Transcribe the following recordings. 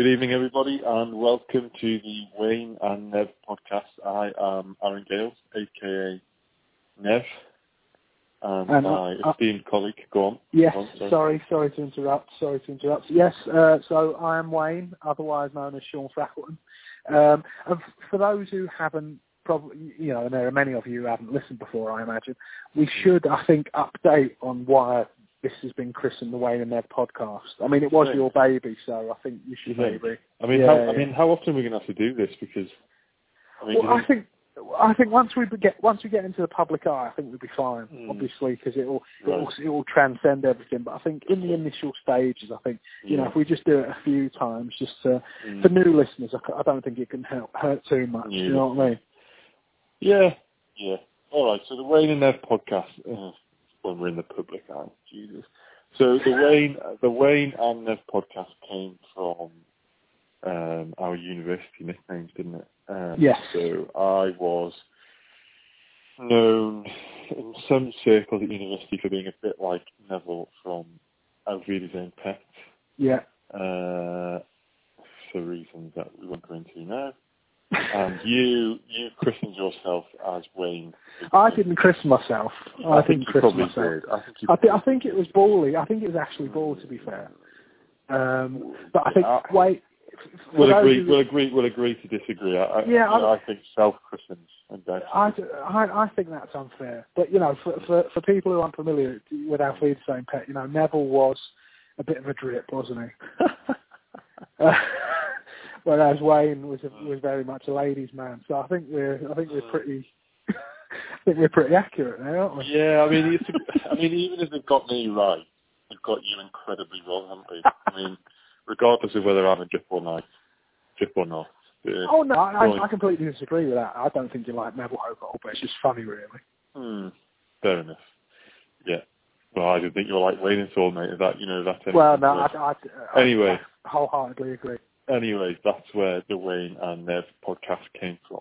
Good evening, everybody, and welcome to the Wayne and Nev podcast. I am Aaron Gales, aka Nev, and, And, my uh, esteemed colleague. Go on. Yes, Go on, sorry. sorry, sorry to interrupt. Sorry to interrupt. Yes, uh, so I am Wayne, otherwise known as Sean Frackleton. Um, and for those who haven't, probably, you know, and there are many of you who haven't listened before, I imagine, we should, I think, update on why this has been Chris and the Wayne and Nev podcast. I mean, it was your baby, so I think you should You maybe. I mean, Yeah, how, yeah. I mean, how often are we going to have to do this? Because I mean, Well, I think. I think once we get once we get into the public eye, I think we'll be fine. Mm. Obviously, because it'll Right. it'll it'll transcend everything. But I think in the initial stages, I think you know if we just do it a few times, just to, Mm. for new listeners, I don't think it can help, hurt too much. Yeah. You know what I mean? Yeah, yeah. All right. So the Wayne and Nev podcast. Uh, when we're in the public eye, Jesus. So the Wayne, the Wayne and Nev podcast came from um, our university nicknames, didn't it? Um, Yes. So I was known in some circles at university for being a bit like Neville from Auf Wiedersehen Pet, Yeah. uh, for reasons that we won't go into now. And you, you christened yourself as Wayne. I didn't christen myself. I, think didn't you probably myself. did. I think. I, th- I think it was bally. I think it was actually ball, to be fair. Um, but I think Uh, wait. We'll agree. We'll agree. We'll agree to disagree. I, I, Yeah, you know, I- I think self-christens and better. I, I, I think that's unfair. But, you know, for, for, for people who aren't familiar with Auf Wiedersehen Pet, you know, Neville was a bit of a drip, wasn't he? Whereas Wayne was a, was very much a ladies' man. So I think we're I think we're pretty I think we're pretty accurate there, aren't we? Yeah, I mean, it's, I mean, even if they've got me right, they've got you incredibly wrong, haven't they? I mean, regardless of whether I'm a drip or not, drip or not. Oh no, I, I completely disagree with that. I don't think you like Neville Hobart, but it's just funny, really. Hmm. Fair enough. Yeah. Well, I didn't think you were like Wayne at all, mate. That you know that's Well, no, I, I, I, Anyway. I wholeheartedly agree. Anyways, that's where the Wayne and Nev podcast came from.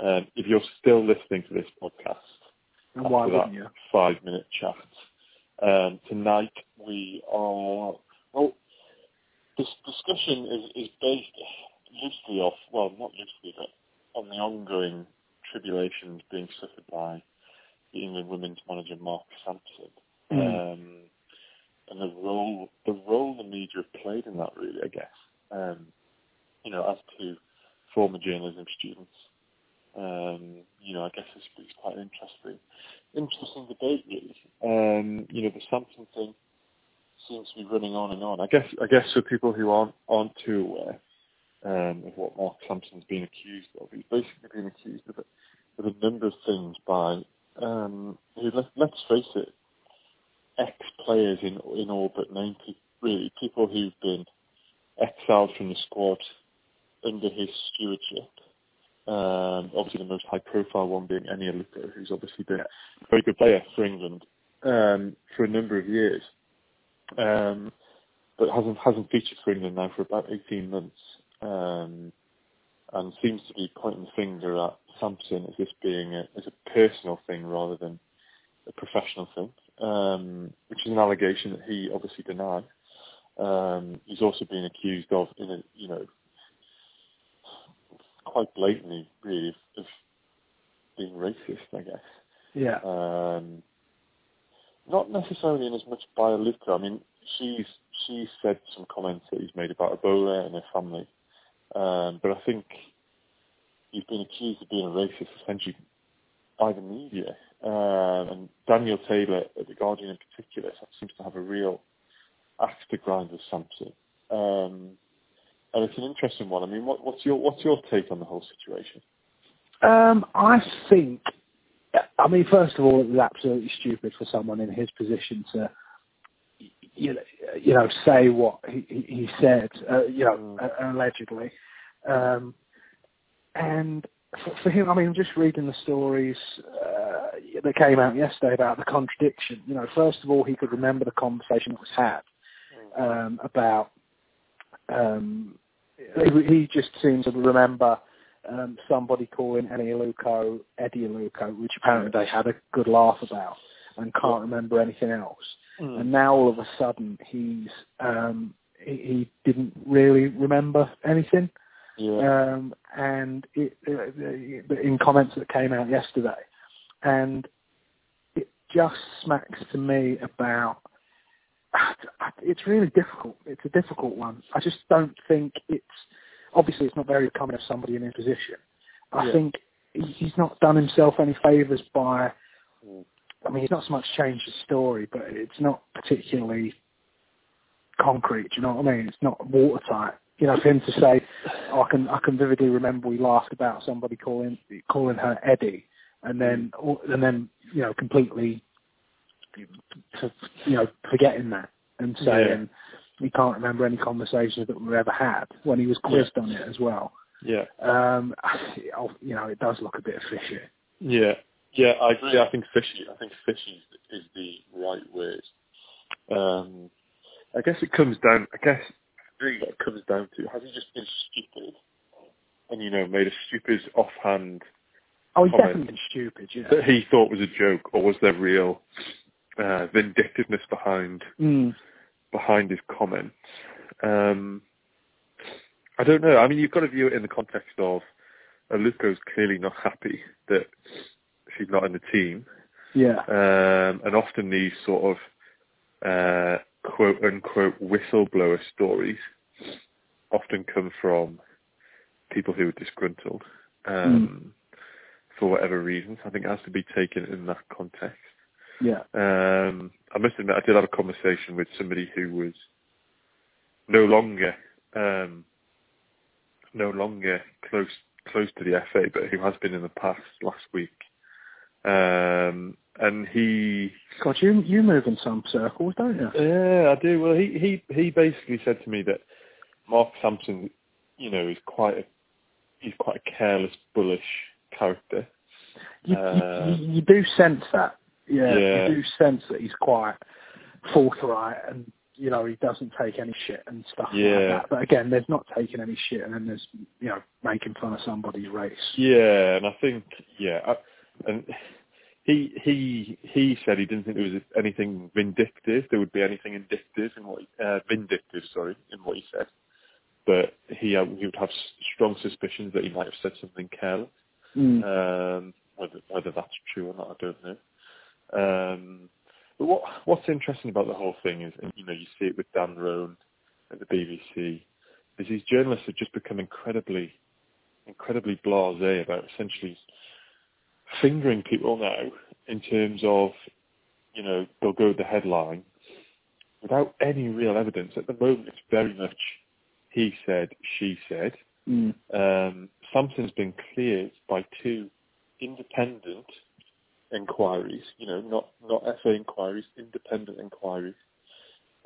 Um, if you're still listening to this podcast, why wouldn't that you? five minute chat. Um, tonight we are well. This discussion is, is based loosely off well, not loosely, but on the ongoing tribulations being suffered by the England women's manager Mark Sampson, Mm. um, and the role the role the media have played in that. Really, I guess. Um, you know, as to former journalism students, um, you know, I guess it's, it's quite an interesting, interesting debate, really. Um, you know, the Sampson thing seems to be running on and on. I guess, I guess for people who aren't aren't too aware um, of what Mark Sampson's been accused of, he's basically been accused of a, of a number of things by, um, let, let's face it, ex-players in in all but name, pe- really people who've been exiled from the squad under his stewardship. Um, obviously, the most high-profile one being Eni Aluko, who's obviously been a very good player for England um, for a number of years, um, but hasn't hasn't featured for England now for about 18 months, um, and seems to be pointing the finger at Sampson as this being a, as a personal thing rather than a professional thing, um, which is an allegation that he obviously denied. Um, he's also been accused of, in a, you know, quite blatantly, really, of, being racist, I guess. Yeah. Um, not necessarily in as much by Aluko. I mean, she's she's said some comments that he's made about Ebola and her family, um, but I think he's been accused of being a racist essentially by the media. Um, and Daniel Taylor at the Guardian in particular seems to have a real axe to grind with Sampson. Um, and it's an interesting one. I mean, what, what's your what's your take on the whole situation? Um, I think, I mean, first of all, it was absolutely stupid for someone in his position to, you know, you know say what he, he said, uh, you know, Mm. allegedly. Um, and for, for him, I mean, just reading the stories uh, that came out yesterday about the contradiction. You know, first of all, he could remember the conversation that was had um, about. Um, he, he just seems to remember um, somebody calling Eddie Aluko Eddie Aluko, which apparently they had a good laugh about, and can't remember anything else. Mm. And now all of a sudden he's um, he, he didn't really remember anything. Yeah. Um, and it, uh, in comments that came out yesterday, and it just smacks to me about. It's really difficult. It's a difficult one. I just don't think it's obviously it's not very common of somebody in his position. I Yeah. think he's not done himself any favours by. Mm. I mean, he's not so much changed his story, but it's not particularly concrete. Do you know what I mean? It's not watertight. You know, for him to say, oh, I can I can vividly remember we laughed about somebody calling calling her Eddie, and then and then you know completely, you know, forgetting that and saying he can't remember any conversations that we ever had when he was quizzed on it as well. Yeah. Um, you know, it does look a bit fishy. Yeah. Yeah, I agree. I think fishy. I think fishy is, is the right word. Um, I guess it comes down. I guess really what it comes down to has he just been stupid and you know made a stupid offhand Oh, he's definitely been stupid. Yeah. that he thought was a joke, or was there real uh, vindictiveness behind Mm. behind his comments? Um, I don't know. I mean, you've got to view it in the context of Aluko's clearly not happy that she's not in the team. Yeah. Um, and often these sort of uh, quote unquote whistleblower stories often come from people who are disgruntled um, for whatever reasons. I think it has to be taken in that context. Yeah. Um, I must admit, I did have a conversation with somebody who was no longer um, no longer close close to the FA, but who has been in the past last week. Um, and he, God, you you move in some circles, don't you? yeah, I do. Well, he he he basically said to me that Mark Sampson, you know, is quite a he's quite a careless, bullish character. You, Uh, you, you do sense that. Yeah, Yeah. You do sense that he's quite forthright and you know he doesn't take any shit and stuff like that. But again, there's not taking any shit, and then there's you know making fun of somebody's race. Yeah, and I think yeah, I, and he he he said he didn't think there was anything vindictive. There would be anything indictive in what uh, vindictive, sorry, in what he said. But he uh, he would have strong suspicions that he might have said something careless. Mm. Um, whether whether that's true or not, I don't know. Um, but what what's interesting about the whole thing is, and you know, you see it with Dan Roan at the BBC, is these journalists have just become incredibly, incredibly blasé about essentially fingering people now in terms of, you know, they'll go with the headline without any real evidence. At the moment, it's very much he said, she said. Mm. Um, Sampson's been cleared by two independent inquiries, you know, not not FA inquiries, independent inquiries,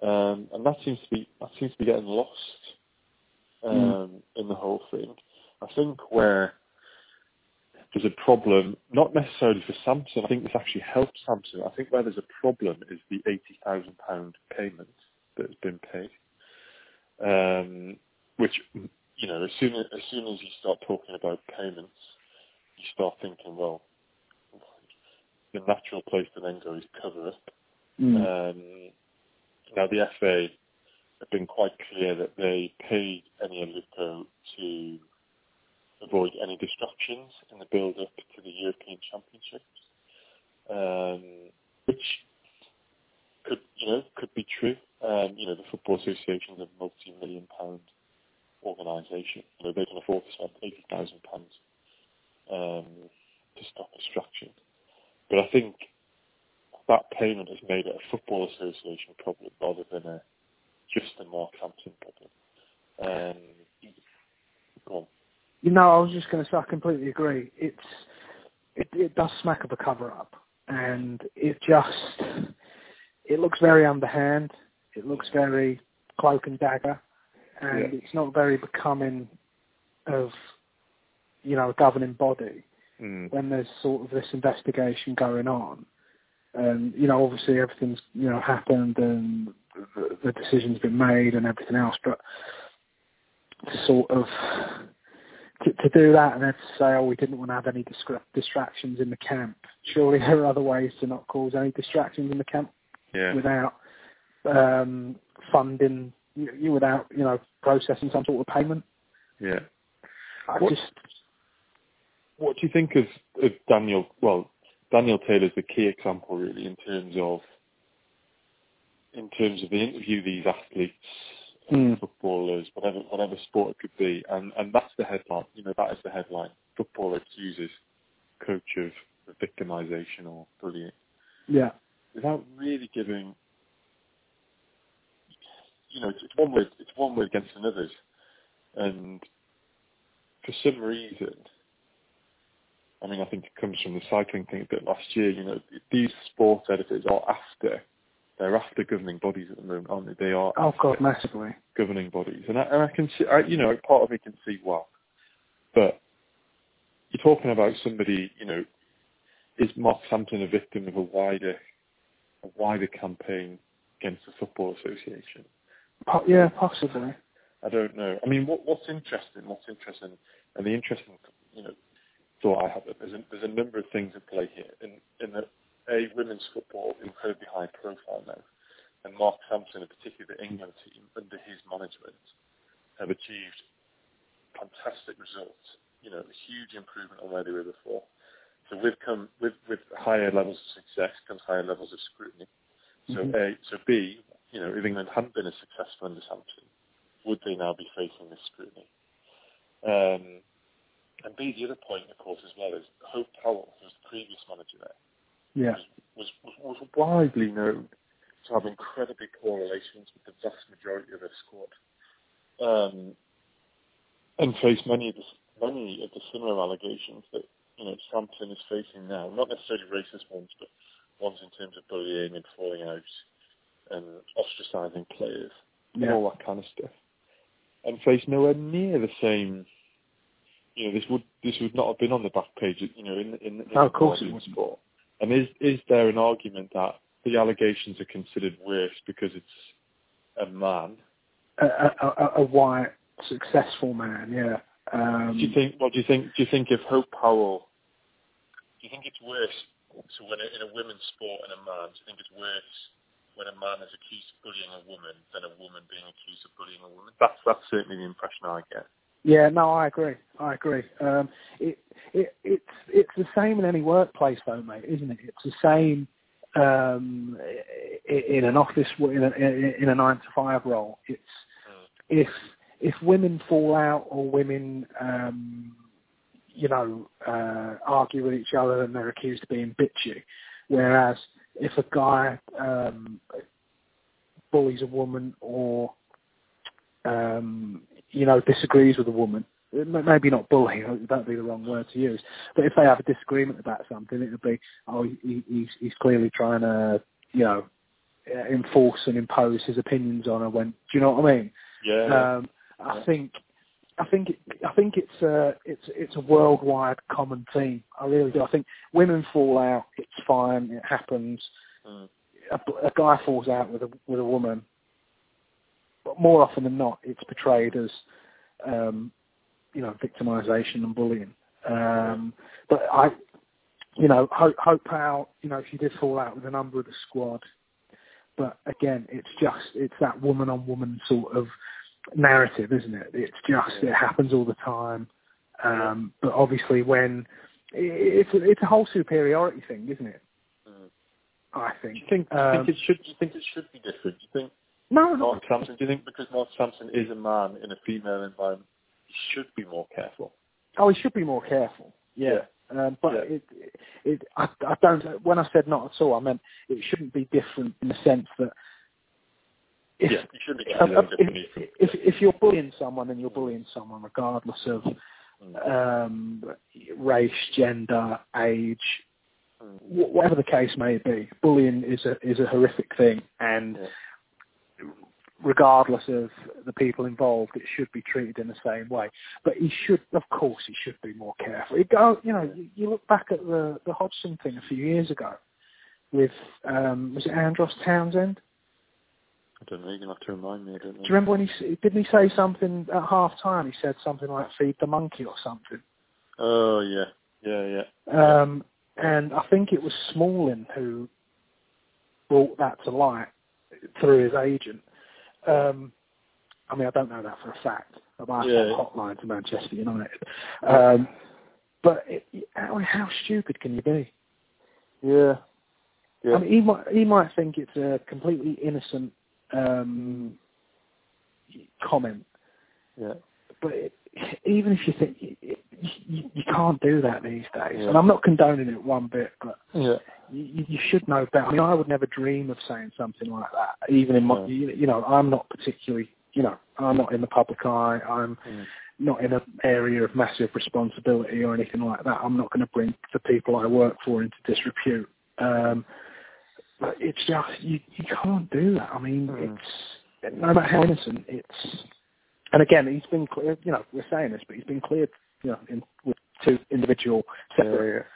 um, and that seems to be that seems to be getting lost um, in the whole thing. I think where there's a problem, not necessarily for Sampson. I think this actually helps Sampson. I think where there's a problem is the eighty thousand pound payment that has been paid, um, which you know, as soon as, as soon as you start talking about payments, you start thinking, well, the natural place to then go is cover up. Mm. Um, now the FA have been quite clear that they paid Eni Aluko to avoid any distractions in the build-up to the European Championships, um, which could, you know, could be true. Um, you know, the Football Association is a multi-million pound organisation. You know, they can afford to spend eighty thousand pounds um, to stop distraction. But I think that payment has made it a Football Association problem rather than a just a Mark Sampson problem. Um, go on. You know, I was just going to say I completely agree. It's it, it does smack of a cover up, and it just it looks very underhand. It looks very cloak and dagger, and Yeah. it's not very becoming of you know a governing body Mm. when there's sort of this investigation going on. And you know, obviously everything's you know happened and the, the decision's been made and everything else, but to sort of to, to do that and then to say, oh, we didn't want to have any distra- distractions in the camp. Surely there are other ways to not cause any distractions in the camp Yeah. without um, funding you, you without you know processing some sort of payment. Yeah. I What- just What do you think of, of Daniel? Well, Daniel Taylor's the key example, really, in terms of in terms of the interview these athletes, Mm. footballers, whatever whatever sport it could be, and and that's the headline. You know, that is the headline. Footballer accuses coach of victimization or bullying, yeah without really giving. You know, it's, it's one word. It's one word against another's, and for some reason, I mean, I think it comes from the cycling thing a bit last year. You know, these sports editors are after, they're after governing bodies at the moment, aren't they? They are oh god massively governing bodies, and I, and I can see, I, you know, part of me can see well, but you're talking about somebody, you know, is Mark Sampson a victim of a wider, a wider campaign against the football association? Po- yeah possibly I don't know. I mean, what, what's interesting? What's interesting? And the interesting, you know, thought I have there's a, there's a number of things at play here. In in that a women's football is incredibly high profile now, and Mark Sampson, in particular the England team under his management, have achieved fantastic results. You know, a huge improvement on where they were before. So with come with with higher levels of success comes higher levels of scrutiny. So Mhm. A, so B, you know, if England hadn't been as successful under Sampson, would they now be facing this scrutiny? Um, and B, the other point, of course, as well is Hope Powell, who was the previous manager there, yeah was, was, was widely known to have incredibly poor relations with the vast majority of her squad, um, and faced many of the many of the similar allegations that you know Sampson is facing now. Not necessarily racist ones, but ones in terms of bullying and falling out and ostracising players and all that kind of stuff, and faced nowhere near the same. You know, this would this would not have been on the back page. You know, in in, in Oh, of course it wouldn't. sport. And is is there an argument that the allegations are considered worse because it's a man? a, a, a- a white successful man yeah um, do you think? Well, do you think? Do you think if Hope Powell? Do you think it's worse? So when in a women's sport and a man, do you think it's worse when a man is accused of bullying a woman than a woman being accused of bullying a woman? That's that's certainly the impression I get. Yeah, no, I agree. I agree. Um, it, it, it's it's the same in any workplace, though, mate, isn't it? It's the same um, in an office, in a, in a nine to five role. It's if if women fall out or women, um, you know, uh, argue with each other and they're accused of being bitchy, whereas if a guy um, bullies a woman or um, you know, disagrees with a woman, maybe not bullying, that'd be the wrong word to use, but if they have a disagreement about something, it would be, oh, he, he's, he's clearly trying to, you know, uh, enforce and impose his opinions on her when, do you know what I mean? Yeah. Um, I Yeah. think, I think, it, I think it's a, it's, it's a worldwide common theme. I really do. I think women fall out, it's fine, it happens. Mm. A, a guy falls out with a with a woman, more often than not, it's portrayed as, um, you know, victimization and bullying. Um, but I, you know, Hope, Hope Powell, you know, she did fall out with a number of the squad. But again, it's just, it's that woman on woman sort of narrative, isn't it? It's just, it happens all the time. Um, but obviously when, it's a, it's a whole superiority thing, isn't it? Mm. I Do think. you think? Do you Um, think it should? Do you think it should be different? Do you think no, no, Mark Sampson? Do you think because Mark Sampson is a man in a female environment, he should be more careful? Oh, he should be more careful. Yeah. Um, but Yeah. it, it, I, I don't. When I said not at all, I meant it shouldn't be different in the sense that if yeah, if, treated if, if you're bullying someone, then you're bullying someone regardless of Mm. um, race, gender, age, Mm. whatever the case may be. Bullying is a is a horrific thing, and Yeah. Regardless of the people involved, it should be treated in the same way. But he should, of course, he should be more careful. He go, you know, you, you look back at the the Hodgson thing a few years ago with um, was it Andros Townsend? I don't know. You're gonna have to remind me. I don't know. Do you remember when he didn't he say something at half time? He said something like "feed the monkey" or something. Oh yeah, yeah, yeah. Um, and I think it was Smalling who brought that to light through his agent. Um, I mean, I don't know that for a fact. Asked Yeah. that hotline to Manchester United. Um, but it, how, how stupid can you be? Yeah. Yeah. I mean, he might he might think it's a completely innocent um, comment, yeah. but it, even if you think you, you, you can't do that these days, Yeah. and I'm not condoning it one bit, but Yeah. you, you should know better. I mean, I would never dream of saying something like that, even in my, No. you, you know, I'm not particularly, you know, I'm not in the public eye. I'm Mm. not in an area of massive responsibility or anything like that. I'm not going to bring the people I work for into disrepute. Um, but it's just you, you can't do that. I mean, Mm. it's no matter how innocent. It's and again, he's been clear. You know, we're saying this, but he's been cleared. You know, in, with two individual separate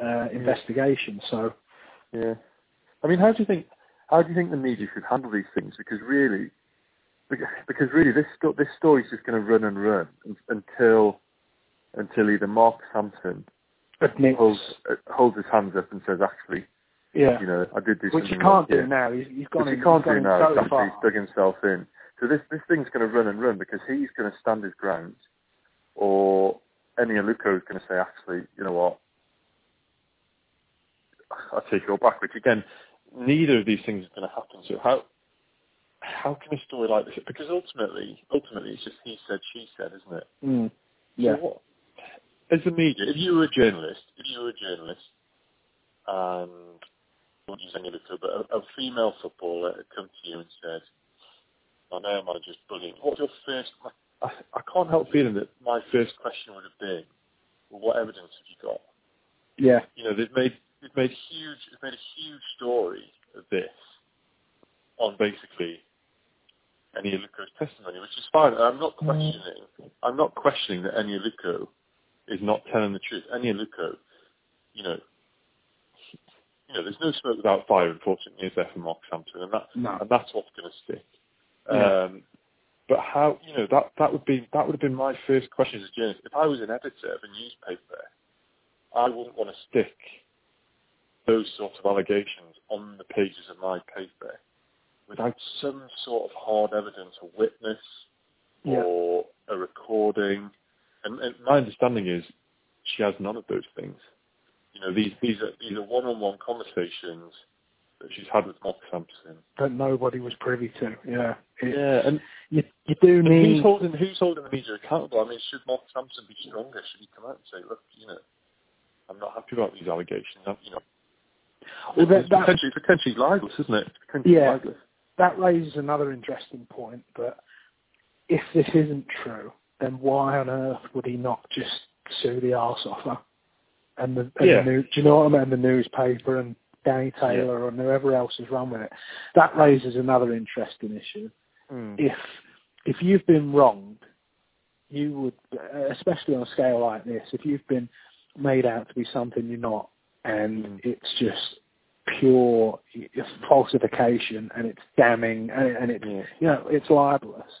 uh, investigations. So Yeah. I mean, how do you think how do you think the media should handle these things? Because really, because really, this sto- this story's just going to run and run until until either Mark Sampson admits, holds uh, holds his hands up and says, actually, yeah, you know, I did do which something. you can't do now. He's, he's gone Which in. he can't do now. so exactly. He's dug himself in. So this this thing's going to run and run because he's going to stand his ground, or Eni Aluko is going to say, actually, you know what, I take it all back. Which again, neither of these things is going to happen. So how how can a story like this? Because ultimately, ultimately, it's just he said, she said, isn't it? Mm. Yeah. So what, as a media, if you were a journalist, if you were a journalist, and I won't use Eni Aluko, but a, a female footballer had come to you and said, I know my just brilliant. What's your first? I, I can't help feeling that my first question would have been, well, what evidence have you got? Yeah. You know, they've made they've made huge they've made a huge story of this on basically Eni Aluko's testimony, which is fine. I'm not mm. questioning. I'm not questioning that Eni Aluko is not telling the truth. Eni Aluko, you know, you know, there's no smoke without fire. Unfortunately, is there for Mark Sampson, and that No. and that's what's going to stick. Yeah. Um, but how, you know, that that would be that would have been my first question as a journalist. If I was an editor of a newspaper, I wouldn't want to stick those sorts of allegations on the pages of my paper without some sort of hard evidence, a witness Yeah. or a recording. And, and my understanding is she has none of those things. You know, these these are these are one-on-one conversations that she's had with Mark Sampson. That nobody was privy to. Yeah. It- Yeah, and You you do need. who's holding who's holding the media accountable? I mean, should Mark Sampson be stronger? Should he come out and say, "Look, you know, I'm not happy about these allegations." I'm, you know, Well, that- it's that- potentially potentially libelous, isn't it? Potentially Yeah. libelous. that raises another interesting point. But if this isn't true, then why on earth would he not just sue the arse off her? And the, and Yeah. the new, do you know what I mean? The newspaper and Danny Taylor and whoever else has run with it. That raises another interesting issue. If if you've been wronged, you would, especially on a scale like this, if you've been made out to be something you're not, and Mm. it's just pure falsification and it's damning and, and it's Yeah. you know it's libelous,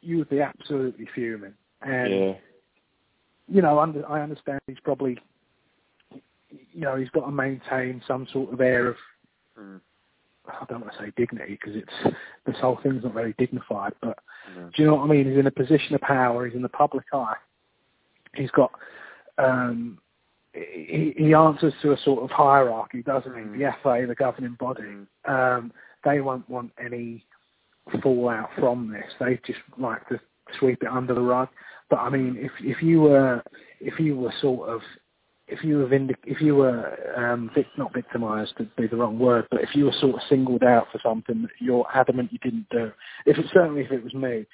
you would be absolutely fuming. And yeah, you know, under, I understand he's probably, you know, he's got to maintain some sort of air of, Mm. I don't want to say dignity because it's this whole thing's not very dignified, but No. do you know what I mean? He's in a position of power. He's in the public eye. He's got, um, he, he answers to a sort of hierarchy, doesn't he? Mm. The FA, the governing body. Mm. Um, they won't want any fallout from this. They just like to sweep it under the rug. But I mean, if if you were if you were sort of if you were vindic- if you were um, vic- not victimised to be the wrong word, but if you were sort of singled out for something that you're adamant you didn't do, if it certainly if it was me,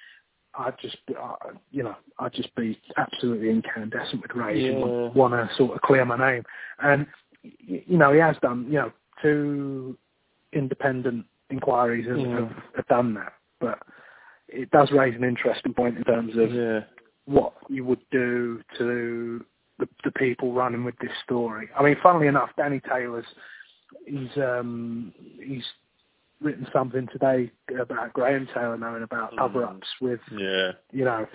I'd just be- uh, you know I'd just be absolutely incandescent with rage and want to sort of clear my name. And you know he has done you know two independent inquiries have, Yeah. have, have done that, but it does raise an interesting point in terms of yeah, what you would do to the, the people running with this story. I mean, funnily enough, Danny Taylor's he's um, he's written something today about Graham Taylor knowing about Mm. cover-ups with yeah. you know,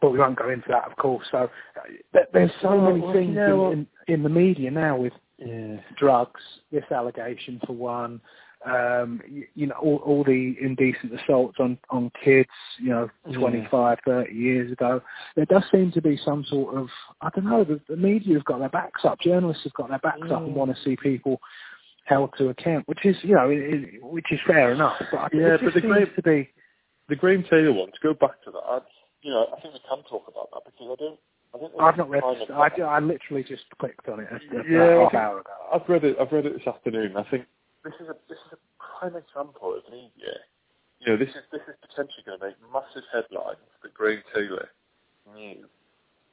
but we won't go into that, of course. So uh, there's so many well, things yeah, in, in, in the media now with Yeah. drugs, this allegation for one, um, you, know, all, all the indecent assaults on, on kids, you know, Yeah. 25, 30 years ago. There does seem to be some sort of, I don't know, the, the media have got their backs up, journalists have got their backs up and Mm. want to see people held to account, which is, you know, it, it, which is fair enough. But I Yeah, but the great- to be, The Graham Taylor one. To go back to that, I, you know, I think we can talk about that because I don't. I I've not read, of- I, I literally just clicked on it a, a, Yeah, half hour ago. I've read it. I've read it this afternoon. I think this is a this is a prime example of media. You know, this is this is potentially going to make massive headlines that Graham Taylor knew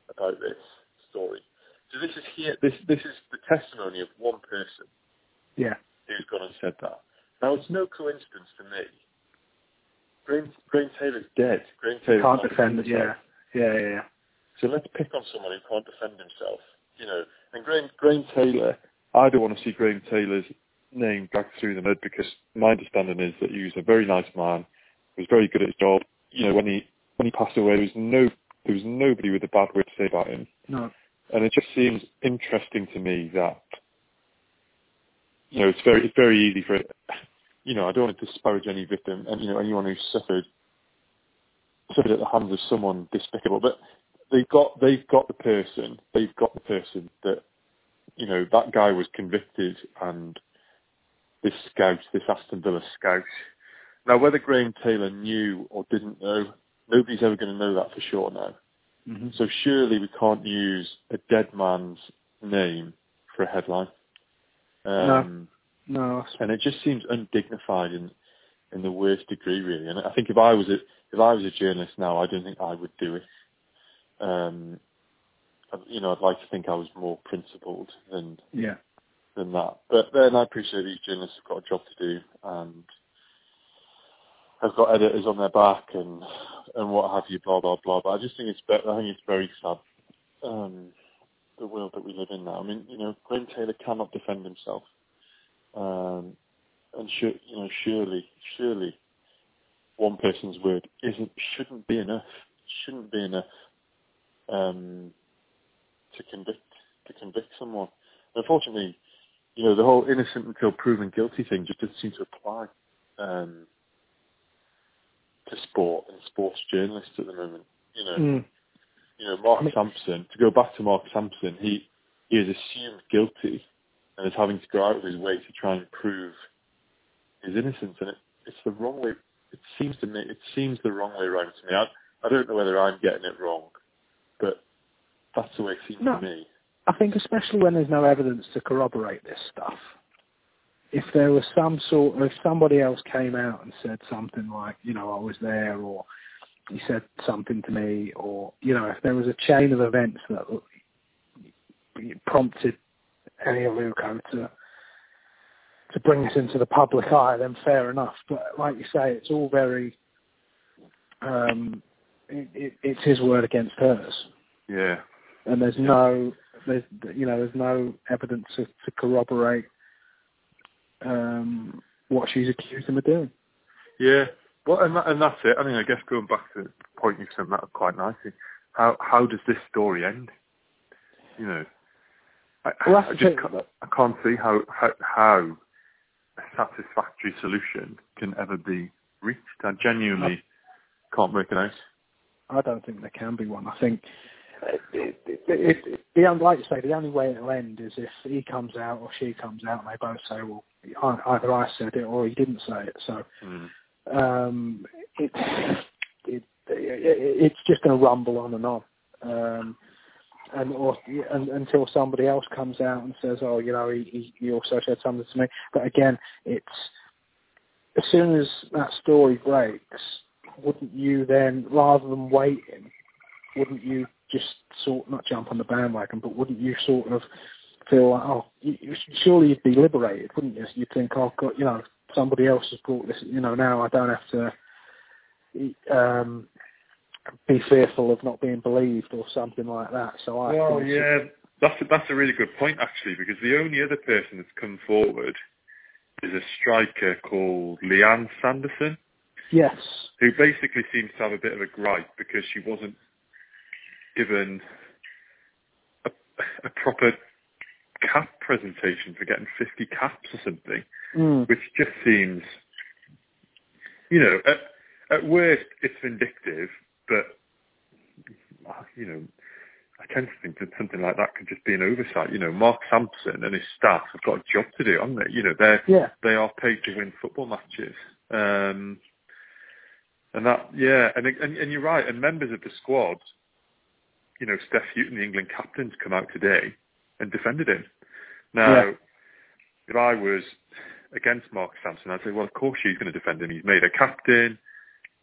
about this story. So this is here. This this is the testimony of one person Yeah, who's gone and said that. Now it's no coincidence to me. Graham, Graham Taylor's dead. Graham Taylor can't defend himself. yeah. Yeah, yeah, yeah. So let's pick on someone who can't defend himself, you know. And Graham, Graham Taylor, I don't want to see Graham Taylor's name dragged through the mud because my understanding is that he was a very nice man, was very good at his job. You know, when he when he passed away, there was no there was nobody with a bad word to say about him, No, and it just seems interesting to me that you know it's very it's very easy for you know I don't want to disparage any victim and you know anyone who suffered suffered at the hands of someone despicable, but they've got they've got the person they've got the person that you know that guy was convicted and this scout this Aston Villa scout. Now whether Graham Taylor knew or didn't know, nobody's ever going to know that for sure now. hmm So surely we can't use a dead man's name for a headline. Um, no, and it just seems undignified in in the worst degree, really. And I think if I was a if I was a journalist now, I don't think I would do it. Um, you know, I'd like to think I was more principled than yeah. Than that. But then I appreciate these journalists have got a job to do and have got editors on their back and and what have you, blah blah blah. But I just think it's I think it's very sad um, the world that we live in now. I mean, you know, Graham Taylor cannot defend himself, um, and sh- you know, surely, surely, one person's word isn't shouldn't be enough. Shouldn't be enough um, to convict to convict someone. Unfortunately, you know, the whole innocent until proven guilty thing just doesn't seem to apply um, to sport and sports journalists at the moment. You know, Mm. you know, Mark I mean- Sampson, to go back to Mark Sampson, he, he is assumed guilty and is having to go out of his way to try and prove his innocence. And it, it's the wrong way, it seems to me, it seems the wrong way around to me. I, I don't know whether I'm getting it wrong, but that's the way it seems No. to me. I think especially when there's no evidence to corroborate this stuff. If there was some sort of somebody else came out and said something like, you know, I was there, or he said something to me, or you know, if there was a chain of events that prompted Eni Aluko to to bring this into the public eye, then fair enough. But like you say, it's all very um, it, it, it's his word against hers Yeah. and there's no there's you know there's no evidence to, to corroborate um, what she's accused him of doing. Yeah. Well, and that, and that's it. I mean, I guess going back to the point you said that up quite nicely. How how does this story end? You know, I, Well, I just can't, I can't see how, how how a satisfactory solution can ever be reached. I genuinely can't work it out. I don't think there can be one. I think it, it, it, it, the like you say, the only way it'll end is if he comes out or she comes out and they both say, well, either I said it or he didn't say it. So Mm. um, it, it, it, it's just going to rumble on and on. Um, and or and, until somebody else comes out and says, "Oh, you know, he, he he also said something to me." But again, it's as soon as that story breaks, wouldn't you then, rather than waiting, wouldn't you just sort not jump on the bandwagon, but wouldn't you sort of feel like, oh, you, surely you'd be liberated, wouldn't you? You'd think, oh, God, you know, somebody else has brought this, you know, now I don't have to um, be fearful of not being believed or something like that. So I Well, yeah, that's a, that's a really good point actually, because the only other person that's come forward is a striker called Lianne Sanderson, yes, who basically seems to have a bit of a gripe because she wasn't given a, a proper cap presentation for getting 50 caps or something, Mm. which just seems, you know, at, at worst it's vindictive, but you know, I tend to think that something like that could just be an oversight. You know, Mark Sampson and his staff have got a job to do, haven't they? You know, they're Yeah. they are paid to win football matches. Um, and that, yeah, and, and and you're right. And members of the squad, you know, Steph Houghton, the England captain's come out today and defended him. Now, Yeah. if I was against Mark Sampson, I'd say, well, of course she's going to defend him. He's made a captain,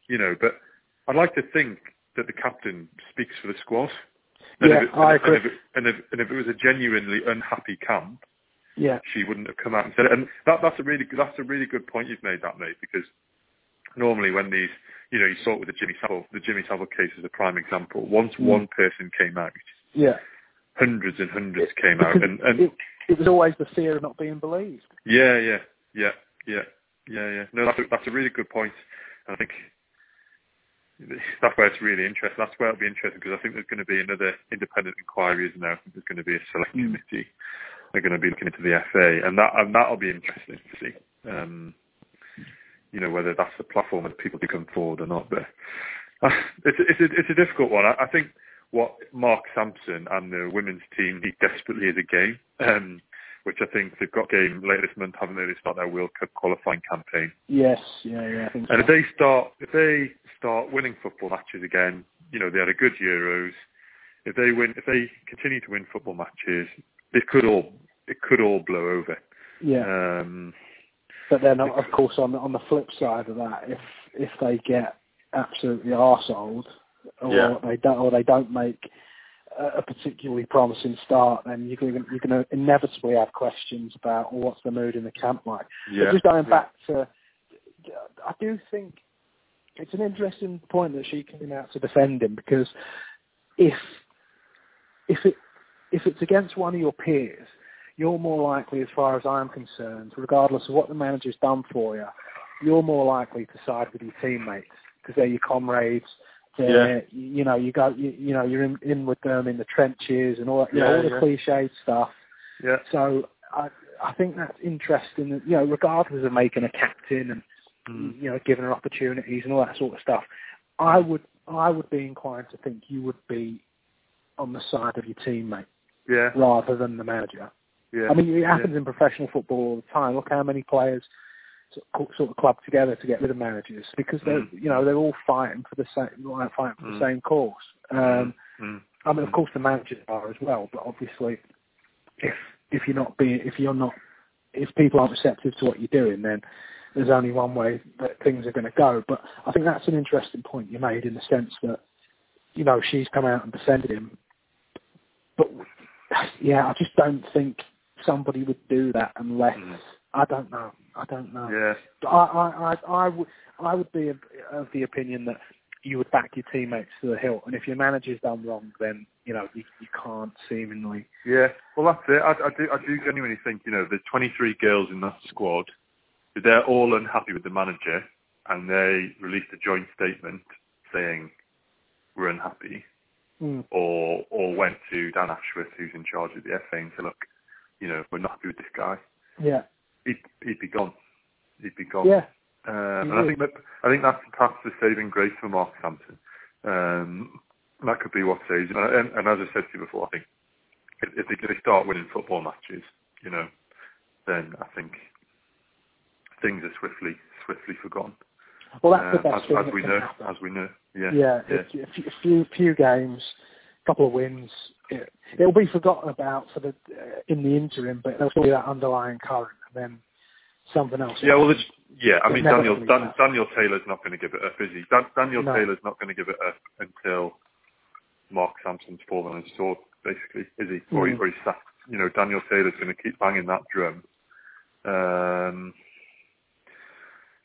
you know. But I'd like to think that the captain speaks for the squad. And Yeah, if it, I and, agree. if it, and, if, and if it was a genuinely unhappy camp, Yeah. she wouldn't have come out and said it. And that, that's a really that's a really good point you've made, that mate. Because normally when these, you know, you saw it with the Jimmy Savile, the Jimmy Savile case is a prime example. Once Mm. one person came out, Yeah. hundreds and hundreds came out, and, and it, it was always the fear of not being believed. yeah, yeah, yeah, yeah, yeah, yeah. No, that's a, that's a really good point. I think that's where it's really interesting. That's where it'll be interesting because I think there's going to be another independent inquiry, isn't there? I think there's going to be a select Mm. committee. They're going to be looking into the FA, and that and that'll be interesting to see. Um, you know whether that's the platform that people do come forward or not. But uh, it's it's a, it's a difficult one. I, I think what Mark Sampson and the women's team need desperately is a game. Um, which I think they've got a game later this month, haven't they? They start their World Cup qualifying campaign. Yes. Yeah. Yeah. I think so. And if they start, if they start winning football matches again, you know they had a good Euros. If they win, if they continue to win football matches, it could all it could all blow over. yeah. Um, But then, of course, on the, on the flip side of that, if if they get absolutely arseholed, or Yeah. they don't, or they don't make a, particularly promising start, then you're going you're going to inevitably have questions about well, what's the mood in the camp like. But just going yeah. back to, I do think it's an interesting point that she came out to defend him because if if it if it's against one of your peers, you're more likely, as far as I'm concerned, regardless of what the manager's done for you, you're more likely to side with your teammates because they're your comrades. They're, you know, you go, you, you know, you're in, in with them in the trenches and all, that, you know, all the yeah. cliched stuff. yeah, So I, I think that's interesting. that, You know, regardless of making a captain and Mm. you know giving her opportunities and all that sort of stuff, I would I would be inclined to think you would be on the side of your teammate yeah, rather than the manager. Yeah. I mean, it happens in professional football all the time. Look how many players sort of club together to get rid of managers because they're Mm. you know they're all fighting for the same fighting for Mm. the same cause. Um, Mm. I mean, of course, the managers are as well, but obviously, if if you're not being, if you're not, if people aren't receptive to what you're doing, then there's only one way that things are going to go. But I think that's an interesting point you made in the sense that, you know, she's come out and defended him, but yeah, I just don't think somebody would do that unless Mm. I don't know. I don't know. yeah, I, I, I, I would, I would be of, of the opinion that you would back your teammates to the hilt, and if your manager's done wrong, then you know you, you can't seemingly. yeah. Well, that's it. I, I do, I do genuinely think you know there's 23 girls in that squad. They're all unhappy with the manager, and they released a joint statement saying we're unhappy, Mm. or or went to Dan Ashworth, who's in charge of the FA, and said, look, you know, we're not happy with this guy. Yeah, He'd, he'd be gone. He'd be gone. yeah, Um, and I think that I think that's perhaps the saving grace for Mark Sampson. Um, that could be what saves him. And, and as I said to you before, I think if, if, they, if they start winning football matches, you know, then I think things are swiftly swiftly forgotten. Well, that's the Um, best as, thing as that we know, happen. as we know, yeah, yeah, yeah, a few, few games, couple of wins, it, it'll be forgotten about for the uh, in the interim, but there'll still be that underlying current, and then something else. Yeah, well, it's, yeah. I mean, Daniel Dan. Daniel Taylor's not going to give it up, is he? Dan, Daniel No. Taylor's not going to give it up until Mark Sampson's fallen on his sword, basically, is he? Or, he, Mm. or he's sacked. You know, Daniel Taylor's going to keep banging that drum. Um,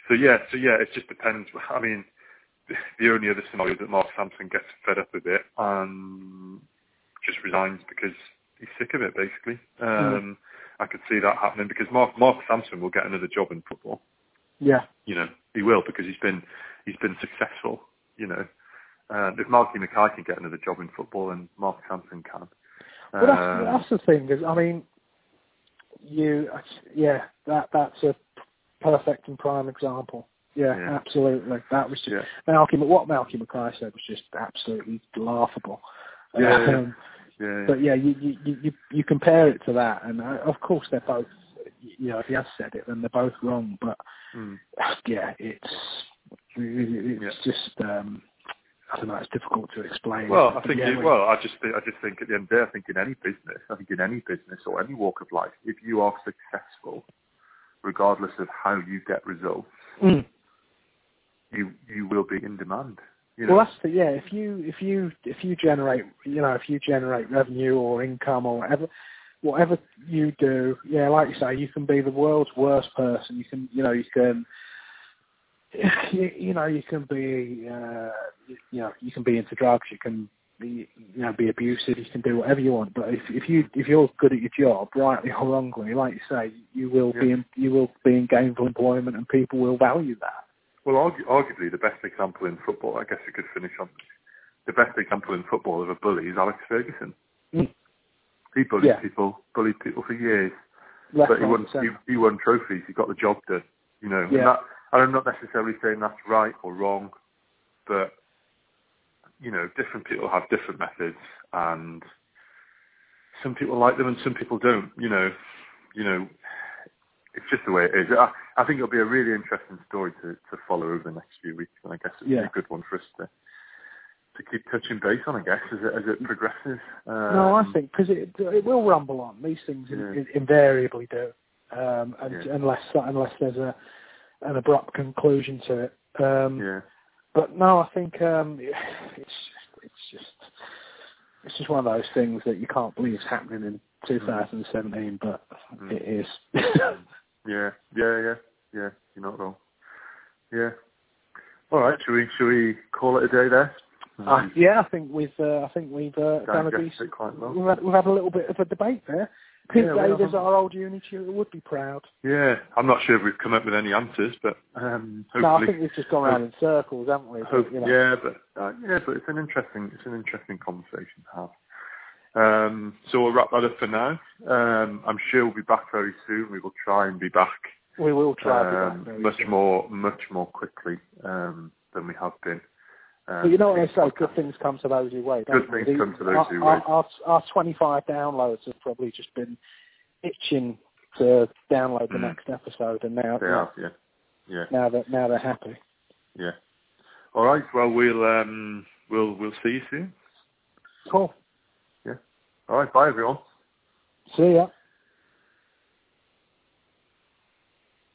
so yeah, so yeah, it just depends. I mean, the only other scenario is that Mark Sampson gets fed up with it and just resigns because he's sick of it, basically. Um, I could see that happening because Mark Mark Sampson will get another job in football Yeah, you know, he will because he's been he's been successful. You know, uh, if Malky Mackay can get another job in football, and Mark Sampson can. well, that's, Um, that's the thing. Is, I mean, you, yeah, that that's a perfect and prime example. Yeah, Yeah. absolutely. That was just Yeah. Malky. What Malky Mackay said was just absolutely laughable. Yeah, yeah. Um, Yeah, yeah. but yeah, you, you you you compare it to that, and uh, of course they're both. You know, if he has said it, then they're both wrong. But Mm. yeah, it's it's just um, I don't know. It's difficult to explain. Well, I think. yeah, it, well, I just. think- I just think at the end of the day, I think in any business, I think in any business or any walk of life, if you are successful, regardless of how you get results, Mm. you you will be in demand. You know. Well, that's the yeah. If you if you if you generate you know if you generate revenue or income or whatever whatever you do, yeah, like you say, you can be the world's worst person. You can you know you can you, you know you can be uh, you know you can be into drugs. You can be you know be abusive. You can do whatever you want. But if if you if you're good at your job, rightly or wrongly, like you say, you will be in, you will be in gainful employment, and people will value that. Well, argu- arguably the best example in football, I guess we could finish on this. The best example in football of a bully is Alex Ferguson. Mm. He bullied Yeah. people, bullied people for years, Left, but he won, he, he won trophies. He got the job done. You know, and, that, and I'm not necessarily saying that's right or wrong, but you know, different people have different methods, and some people like them and some people don't. You know, you know, it's just the way it is. I, I think it'll be a really interesting story to, to follow over the next few weeks, and I guess it'll be a good one for us to to keep touching base on. I guess as it as it progresses. Um, No, I think because it it will rumble on. These things Yeah. in- invariably do, um, and, Yeah. unless unless there's a an abrupt conclusion to it. Um, Yeah, But no, I think um, it's it's just it's just one of those things that you can't believe is happening in 2017, but Mm. it is. Yeah, yeah, yeah, yeah. You're not wrong. Yeah. All right. Should we should we call it a day there? uh, yeah, I think we've uh, I think we've uh, done a decent. quite well. We've had, we've had a little bit of a debate there. Pete Yeah, Davis, our old uni tutor, would be proud. Yeah, I'm not sure if we've come up with any answers, but um, hopefully. No, I think we've just gone around in circles, haven't we? But, you know. Yeah, but uh, yeah, but it's an interesting it's an interesting conversation to have. Um, so we'll wrap that up for now. Um, I'm sure we'll be back very soon. We will try and be back, We will try um, back much soon. more much more quickly um, than we have been. Um, But you know what they say, good things come to those who wait. Good things The- come to those our, who our, wait. Our, our 25 downloads have probably just been itching to download the Mm. next episode, and now They have, yeah, yeah, now that now they're happy. yeah. All right. Well, we'll um, we'll we'll see you soon. Cool. All right. Bye, everyone. See ya.